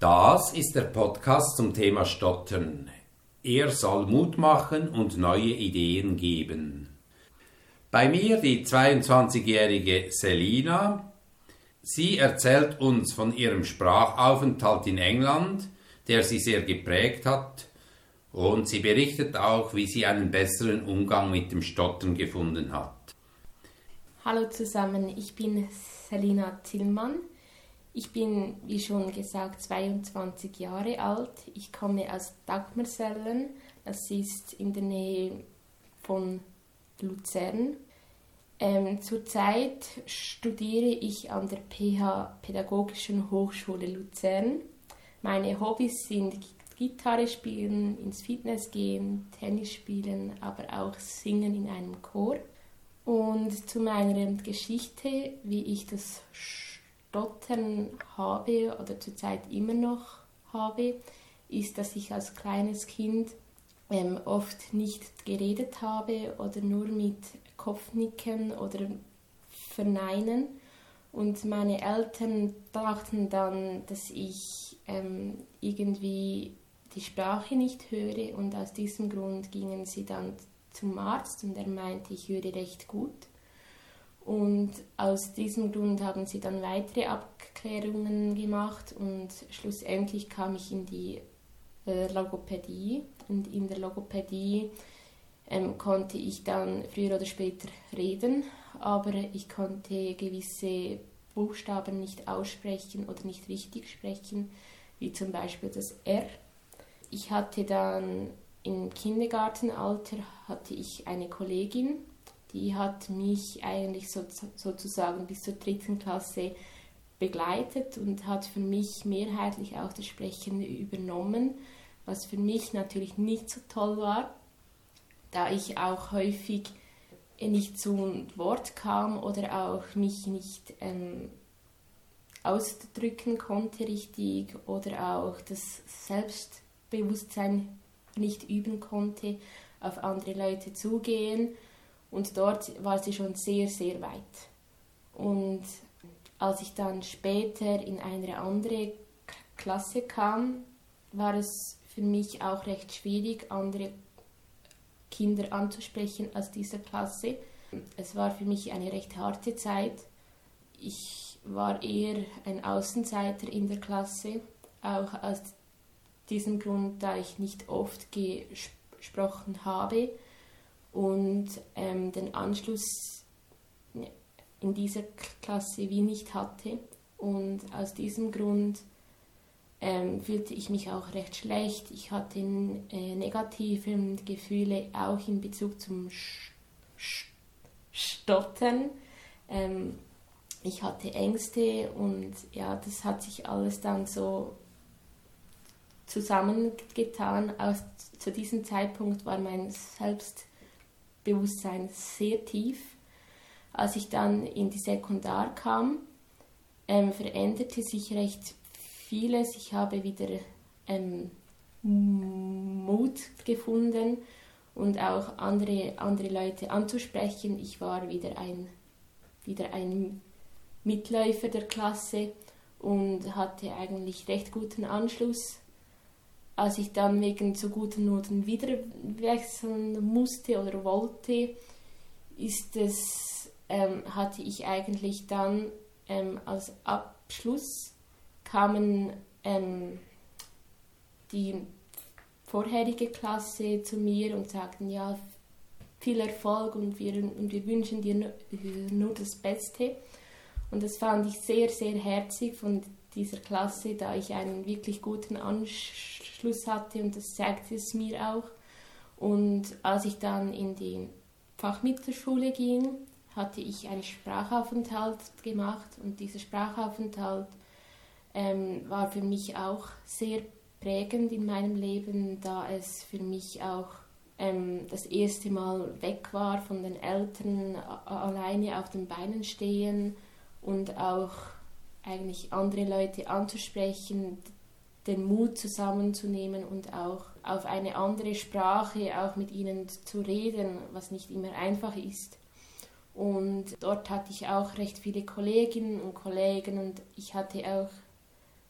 Das ist der Podcast zum Thema Stottern. Er soll Mut machen und neue Ideen geben. Bei mir die 22-jährige Selina. Sie erzählt uns von ihrem Sprachaufenthalt in England, der sie sehr geprägt hat, und sie berichtet auch, wie sie einen besseren Umgang mit dem Stottern gefunden hat. Hallo zusammen, ich bin Selina Tillmann. Ich bin, wie schon gesagt, 22 Jahre alt. Ich komme aus Dagmersellen. Das ist in der Nähe von Luzern. Ähm, zurzeit studiere ich an der PH Pädagogischen Hochschule Luzern. Meine Hobbys sind Gitarre spielen, ins Fitness gehen, Tennis spielen, aber auch singen in einem Chor. Und zu meiner Geschichte, wie ich das Stottern habe oder zurzeit immer noch habe, ist, dass ich als kleines Kind ähm, oft nicht geredet habe oder nur mit Kopfnicken oder Verneinen. Und meine Eltern dachten dann, dass ich ähm, irgendwie die Sprache nicht höre und aus diesem Grund gingen sie dann zum Arzt und er meinte, ich höre recht gut. Und aus diesem Grund haben sie dann weitere Abklärungen gemacht und schlussendlich kam ich in die äh, Logopädie. Und in der Logopädie ähm, konnte ich dann früher oder später reden, aber ich konnte gewisse Buchstaben nicht aussprechen oder nicht richtig sprechen, wie zum Beispiel das R. Ich hatte dann im Kindergartenalter hatte ich eine Kollegin, die hat mich eigentlich so, sozusagen bis zur dritten Klasse begleitet und hat für mich mehrheitlich auch das Sprechen übernommen, was für mich natürlich nicht so toll war, da ich auch häufig nicht zu Wort kam oder auch mich nicht ähm, ausdrücken konnte richtig oder auch das Selbstbewusstsein nicht üben konnte, auf andere Leute zugehen und dort war sie schon sehr, sehr weit. Und als ich dann später in eine andere Klasse kam, war es für mich auch recht schwierig, andere Kinder anzusprechen aus dieser Klasse. Es war für mich eine recht harte Zeit. Ich war eher ein Außenseiter in der Klasse, auch aus diesem Grund, da ich nicht oft gesprochen habe und ähm, den Anschluss in dieser Klasse wie nicht hatte. Und aus diesem Grund ähm, fühlte ich mich auch recht schlecht. Ich hatte äh, negative Gefühle auch in Bezug zum Sch Sch Stottern. Ähm, ich hatte Ängste und ja, das hat sich alles dann so zusammengetan. Aus, zu diesem Zeitpunkt war mein Selbst Bewusstsein sehr tief. Als ich dann in die Sekundar kam, ähm, veränderte sich recht vieles. Ich habe wieder ähm, Mut gefunden und auch andere, andere Leute anzusprechen. Ich war wieder ein, wieder ein Mitläufer der Klasse und hatte eigentlich recht guten Anschluss als ich dann wegen zu guten Noten wieder wechseln musste oder wollte, ist es, ähm, hatte ich eigentlich dann ähm, als Abschluss kamen ähm, die vorherige Klasse zu mir und sagten, ja, viel Erfolg und wir, und wir wünschen dir nur, das Beste. Und das fand ich sehr, sehr herzig von dieser Klasse, da ich einen wirklich guten Anschluss hatte und das zeigte es mir auch. Und als ich dann in die Fachmittelschule ging, hatte ich einen Sprachaufenthalt gemacht und dieser Sprachaufenthalt ähm, war für mich auch sehr prägend in meinem Leben, da es für mich auch ähm, das erste Mal weg war von den Eltern, alleine auf den Beinen stehen und auch eigentlich andere Leute anzusprechen, den Mut zusammenzunehmen und auch auf eine andere Sprache auch mit ihnen zu reden, was nicht immer einfach ist. Und dort hatte ich auch recht viele Kolleginnen und Kollegen und ich hatte auch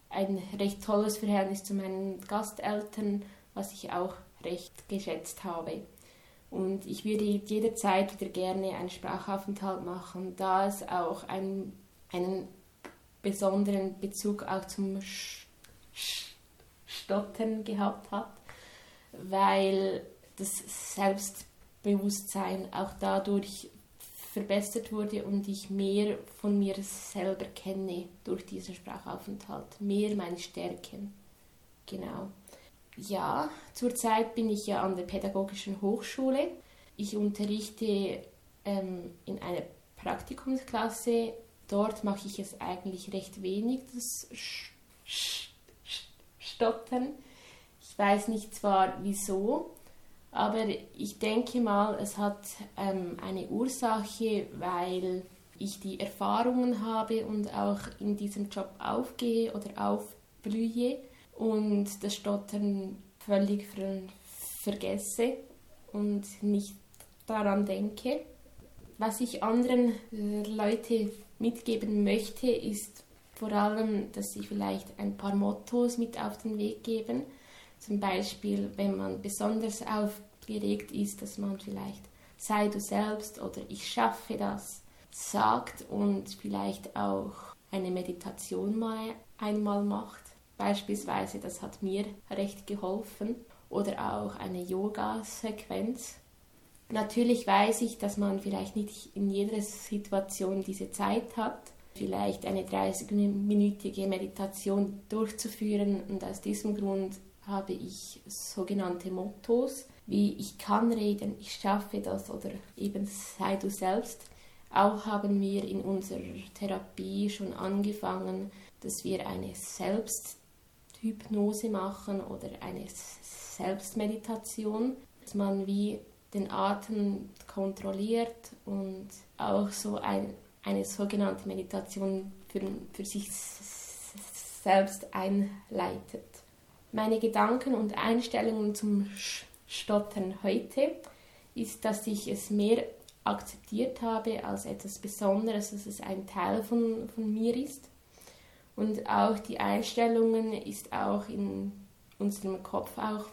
ein recht tolles Verhältnis zu meinen Gasteltern, was ich auch recht geschätzt habe. Und ich würde jederzeit wieder gerne einen Sprachaufenthalt machen, da es auch einen, einen besonderen Bezug auch zum Stottern gehabt hat, weil das Selbstbewusstsein auch dadurch verbessert wurde und ich mehr von mir selber kenne durch diesen Sprachaufenthalt, mehr meine Stärken. Genau. Ja, zurzeit bin ich ja an der Pädagogischen Hochschule. Ich unterrichte ähm, in einer Praktikumsklasse. Dort mache ich es eigentlich recht wenig, das Stottern. Ich weiß nicht zwar wieso, aber ich denke mal, es hat ähm, eine Ursache, weil ich die Erfahrungen habe und auch in diesem Job aufgehe oder aufblühe und das Stottern völlig ver vergesse und nicht daran denke. Was ich anderen äh, Leute mitgeben möchte, ist vor allem, dass sie vielleicht ein paar Mottos mit auf den Weg geben zum Beispiel, wenn man besonders aufgeregt ist, dass man vielleicht sei du selbst oder ich schaffe das sagt und vielleicht auch eine Meditation mal einmal macht. Beispielsweise, das hat mir recht geholfen. Oder auch eine Yoga-Sequenz. Natürlich weiß ich, dass man vielleicht nicht in jeder Situation diese Zeit hat, vielleicht eine 30-minütige Meditation durchzuführen. Und aus diesem Grund habe ich sogenannte Mottos, wie ich kann reden, ich schaffe das oder eben sei du selbst. Auch haben wir in unserer Therapie schon angefangen, dass wir eine Selbsthypnose machen oder eine Selbstmeditation, dass man wie den Atem kontrolliert und auch so ein, eine sogenannte Meditation für, für sich selbst einleitet. Meine Gedanken und Einstellungen zum Stottern heute ist, dass ich es mehr akzeptiert habe als etwas Besonderes, dass es ein Teil von, von mir ist. Und auch die Einstellungen ist auch in unserem Kopf auch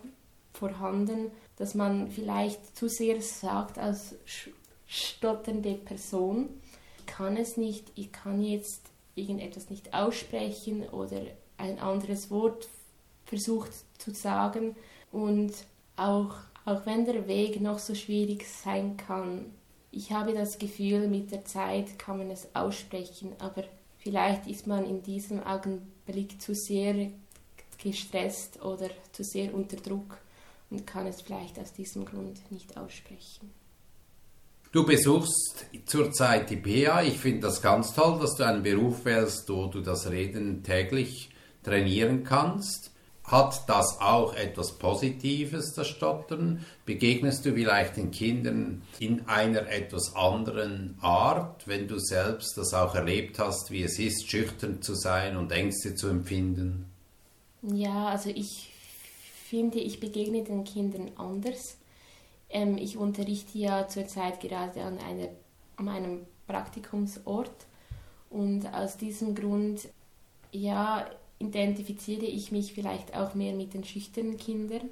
vorhanden, dass man vielleicht zu sehr sagt als stotternde Person, ich kann es nicht, ich kann jetzt irgendetwas nicht aussprechen oder ein anderes Wort versucht zu sagen. Und auch, auch wenn der Weg noch so schwierig sein kann, ich habe das Gefühl, mit der Zeit kann man es aussprechen, aber vielleicht ist man in diesem Augenblick zu sehr gestresst oder zu sehr unter Druck und kann es vielleicht aus diesem Grund nicht aussprechen. Du besuchst zurzeit die PA. Ich finde das ganz toll, dass du einen Beruf wählst, wo du das Reden täglich trainieren kannst. Hat das auch etwas Positives, das Stottern? Begegnest du vielleicht den Kindern in einer etwas anderen Art, wenn du selbst das auch erlebt hast, wie es ist, schüchtern zu sein und Ängste zu empfinden? Ja, also ich finde, ich begegne den Kindern anders. Ähm, ich unterrichte ja zurzeit gerade an, einer, an einem Praktikumsort und aus diesem Grund, ja, identifiziere ich mich vielleicht auch mehr mit den schüchternen Kindern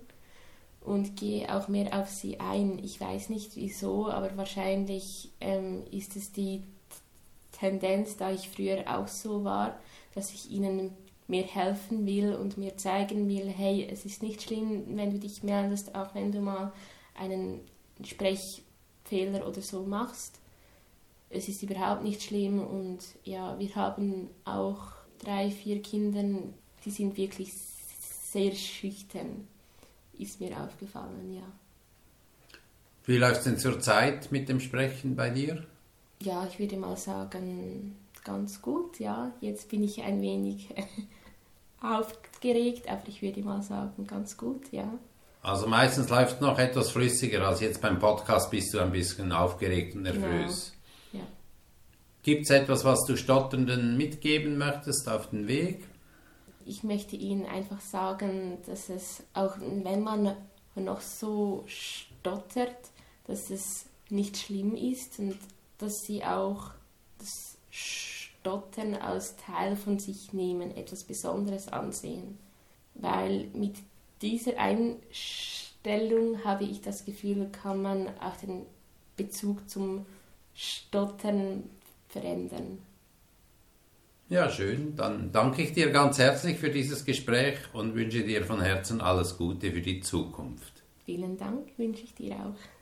und gehe auch mehr auf sie ein. Ich weiß nicht wieso, aber wahrscheinlich ähm, ist es die Tendenz, da ich früher auch so war, dass ich ihnen mir helfen will und mir zeigen will, hey, es ist nicht schlimm, wenn du dich meldest, auch wenn du mal einen Sprechfehler oder so machst. Es ist überhaupt nicht schlimm und ja, wir haben auch drei, vier Kindern, die sind wirklich sehr schüchtern, ist mir aufgefallen, ja. Wie läuft es denn zurzeit mit dem Sprechen bei dir? Ja, ich würde mal sagen, ganz gut, ja. Jetzt bin ich ein wenig aufgeregt, aber ich würde mal sagen, ganz gut, ja. Also meistens läuft noch etwas flüssiger als jetzt beim Podcast bist du ein bisschen aufgeregt und genau. nervös. Genau. Gibt es etwas, was du Stotternden mitgeben möchtest auf den Weg? Ich möchte Ihnen einfach sagen, dass es, auch wenn man noch so stottert, dass es nicht schlimm ist und dass Sie auch das Stottern als Teil von sich nehmen, etwas Besonderes ansehen. Weil mit dieser Einstellung habe ich das Gefühl, kann man auch den Bezug zum Stottern verändern. Ja, schön. Dann danke ich dir ganz herzlich für dieses Gespräch und wünsche dir von Herzen alles Gute für die Zukunft. Vielen Dank, wünsche ich dir auch.